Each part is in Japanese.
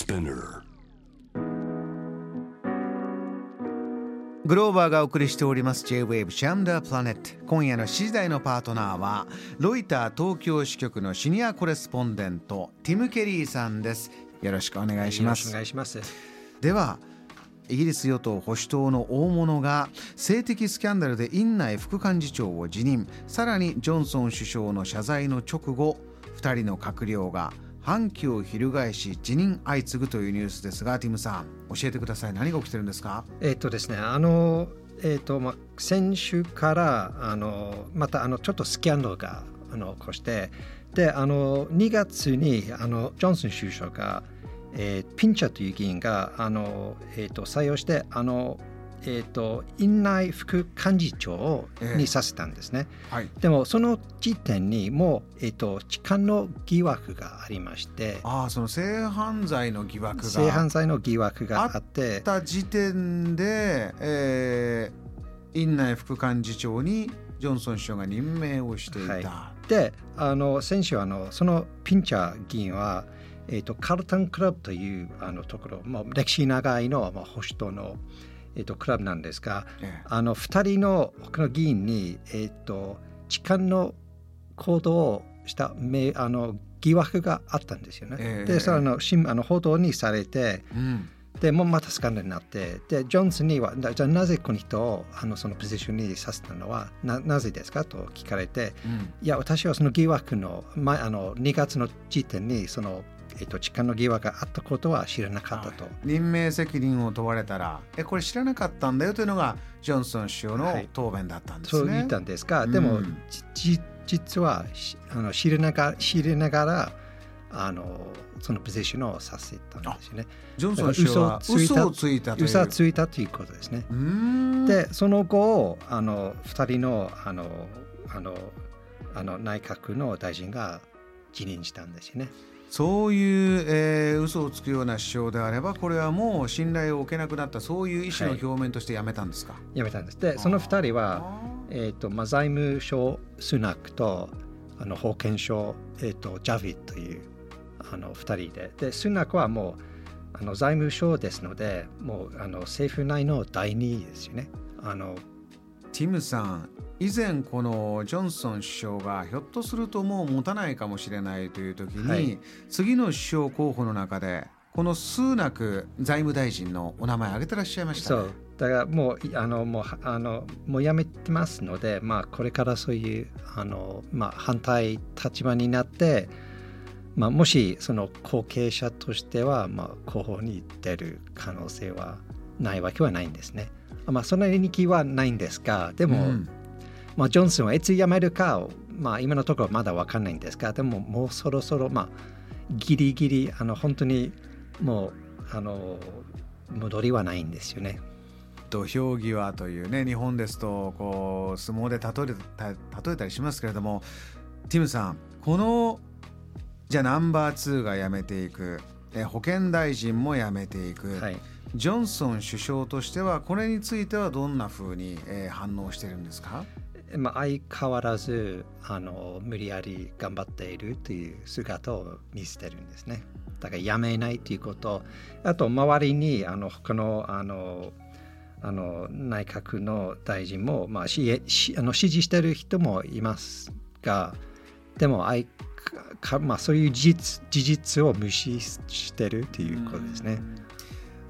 Spinner. グローバーがお送りしております J-Wave シャンダープラネット。今夜の7時台のパートナーはロイター東京支局のシニアコレスポンデントティム・ケリーさんです。よろしくお願いします。お願いします。ではイギリス与党保守党の大物が性的スキャンダルで院内副幹事長を辞任。さらにジョンソン首相の謝罪の直後2人の閣僚が反旗を翻し辞任相次ぐというニュースですがティムさん教えてください。何が起きてるんですか？えっとですねあのえっとまあ先週からあのまたあのちょっとスキャンダルがあの起こしてであの2月にあのジョンソン首相が、えー、ピンチャーという議員があの、えー、と採用してあのえーと、院内副幹事長にさせたんですね、えーはい、でもその時点にもう、えーと、痴漢の疑惑がありまして。ああその性犯罪の疑惑が。性犯罪の疑惑があって。あった時点で、えー、院内副幹事長にジョンソン首相が任命をしていた、はい、であの先週あのそのピンチャー議員はえーと、とカルタンクラブというあのところ、まあ、歴史長いの、まあ、保守党の、えーと、クラブなんですが、ええ、あの2人の他の議員に、えーと、痴漢の行動をしたあの疑惑があったんですよね。え、でそのあの報道にされて、うん、でもうまたスカンダルになってでジョンソンにはじゃあなぜこの人をあのそのポジションにさせたのはななぜですかと聞かれて、うん、いや私はその疑惑の前あの2月の時点にそのえっと、痴漢の疑惑があったことは知らなかったと。任命責任を問われたら、え、これ知らなかったんだよというのが、ジョンソン首相の答弁だったんですね。はい、そう言ったんですが、でも、うん、実はあの知れなが知れながら、あのそのポジションをさせたんですよね。ジョンソン首相は嘘をついたという嘘をついたということですね。で、その後、あの2人のあのあのあの内閣の大臣が辞任したんですよね。そういう、えー、嘘をつくような首相であればこれはもう信頼を受けなくなったそういう意思の表面としてやめたんですか、はい、やめたんです。でその2人は、えーとまあ、財務省スナックとあの保健省、えーと、ジャビッというあの2人で。でスナックはもうあの財務省ですのでもうあの政府内の第2位ですよね。あのティムさん以前このジョンソン首相がひょっとするともう持たないかもしれないという時に、はい、次の首相候補の中でこのスーナク財務大臣のお名前挙げてらっしゃいました、ね、そう。だからもうあのもうあのもうやめてますので、まあ、これからそういうあの、まあ、反対立場になって、まあ、もしその後継者としては、まあ、候補に出る可能性はないわけはないんですね。まあ、そんなに気はないんですがでも、うん。まあ、ジョンソンはいつ辞めるかを、まあ、今のところまだ分かんないんですがでももうそろそろ、まあ、ギリギリあの本当にもうあの戻りはないんですよね。土俵際というね日本ですとこう相撲で例えた例えたりしますけれどもティムさんこのじゃあナンバー2が辞めていく。え保健大臣も辞めていく、はい、ジョンソン首相としてはこれについてはどんなふうに、えー、反応してるんですか？まあ、相変わらずあの無理やり頑張っているという姿を見せてるんですね。だからやめないということあと周りにあの他のあのあの内閣の大臣も、まあ、ししあの支持している人もいますがでも相か、まあ、そういう事実事実を無視してるということですね。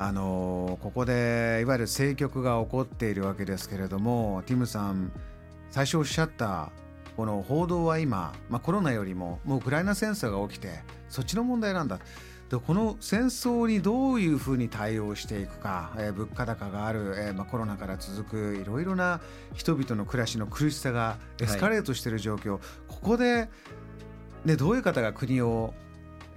あのここでいわゆる政局が起こっているわけですけれどもティムさん最初おっしゃったこの報道は今、まあ、コロナよりももうウクライナ戦争が起きてそっちの問題なんだ。でこの戦争にどういうふうに対応していくか、えー、物価高がある、えーまあ、コロナから続くいろいろな人々の暮らしの苦しさがエスカレートしている状況、はい、ここで、ね、どういう方が国を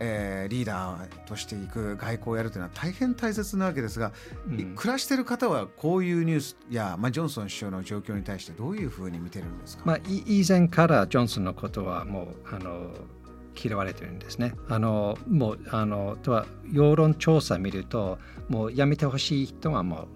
えー、リーダーとしていく外交をやるというのは大変大切なわけですが、うん、暮らしている方はこういうニュースや、まあ、ジョンソン首相の状況に対してどういうふうに見てるんですか、まあ、以前からジョンソンのことはもうあの嫌われてるんですね。あのもうあのとは世論調査見るともうやめてほしい人はも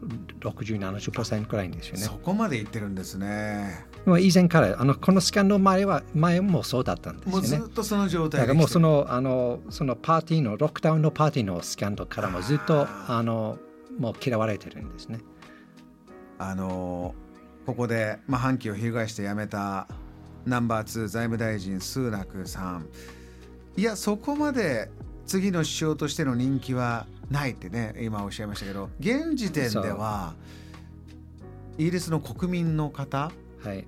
う6070%くらいですよね。そこまで言ってるんですね。もう以前からあのこのスキャンダル前は前もそうだったんですよね。もうずっとその状態だからもうそのあのそのパーティーのロックダウンのパーティーのスキャンダルからもずっとあのもう嫌われてるんですね。あのここで、まあ、反旗を翻して辞めたナンバー2財務大臣スーナクさんいやそこまで次の首相としての人気はないってね今おっしゃいましたけど現時点ではイギリスの国民の方、はい、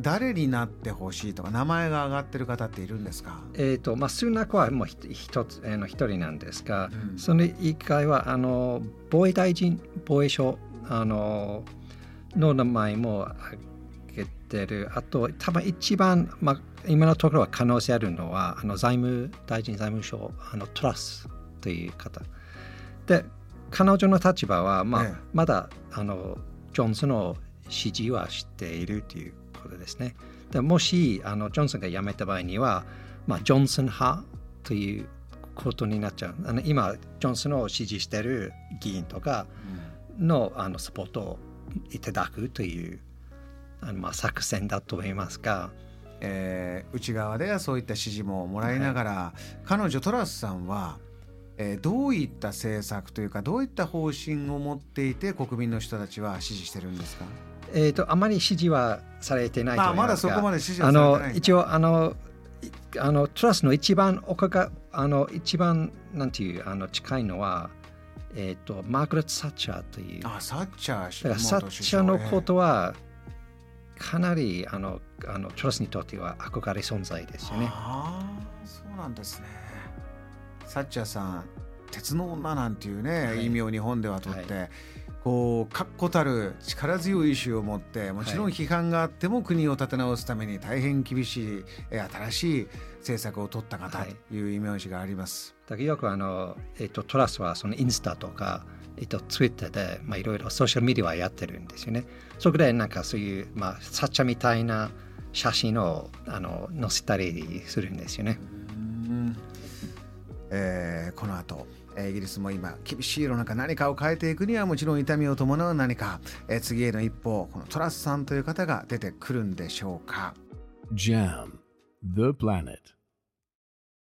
誰になってほしいとか名前が挙がってる方っているんですか、えーとまあ、スーナクはもう一つ、えー、の一人なんですが、うん、その以外はあの防衛大臣防衛省あのの名前も挙げてる。あと多分一番、まあ、今のところは可能性あるのはあの財務大臣財務省あのトラスという方。で彼女の立場は、まあ、まだあのジョンソンの支持はしているということですね。でもしあのジョンソンが辞めた場合には、まあ、ジョンソン派ということになっちゃう。あの今、ジョンソンを支持している議員とかの,、あのサポートをいただくというあのまあ作戦だと思いますが。えー、内側ではそういった支持ももらいながら、はい、彼女トラスさんは、えー、どういった政策というかどういった方針を持っていて国民の人たちは支持してるんですか？えーと、あまり支持はされてないと思いますが、まだそこまで支持はされてない一応あのあのトラスの一番奥があの一番なんていうあの近いのは、えーと、マーガレット・サッチャーという。あサッチャーだからサッチャーのことはかなりあのあのトラスにとっては憧れ存在ですよね。ああそうなんですね。サッチャーさん鉄の女なんていうね、はい、意味を日本ではとって、はいこう確固たる力強い意志を持ってもちろん批判があっても国を立て直すために大変厳しい新しい政策を取った方というイメージがあります。だけよくあの、えっと、トラスはそのインスタとか、えっと、ツイッターで、まあ、いろいろソーシャルメディアはやってるんですよね。そこでなんかそういう、まあ、サッチャみたいな写真をあの載せたりするんですよね。えー、この後イギリスも今厳しい世の中何かを変えていくにはもちろん痛みを伴う何か、え次への一歩このトラスさんという方が出てくるんでしょうか。JAM The Planet.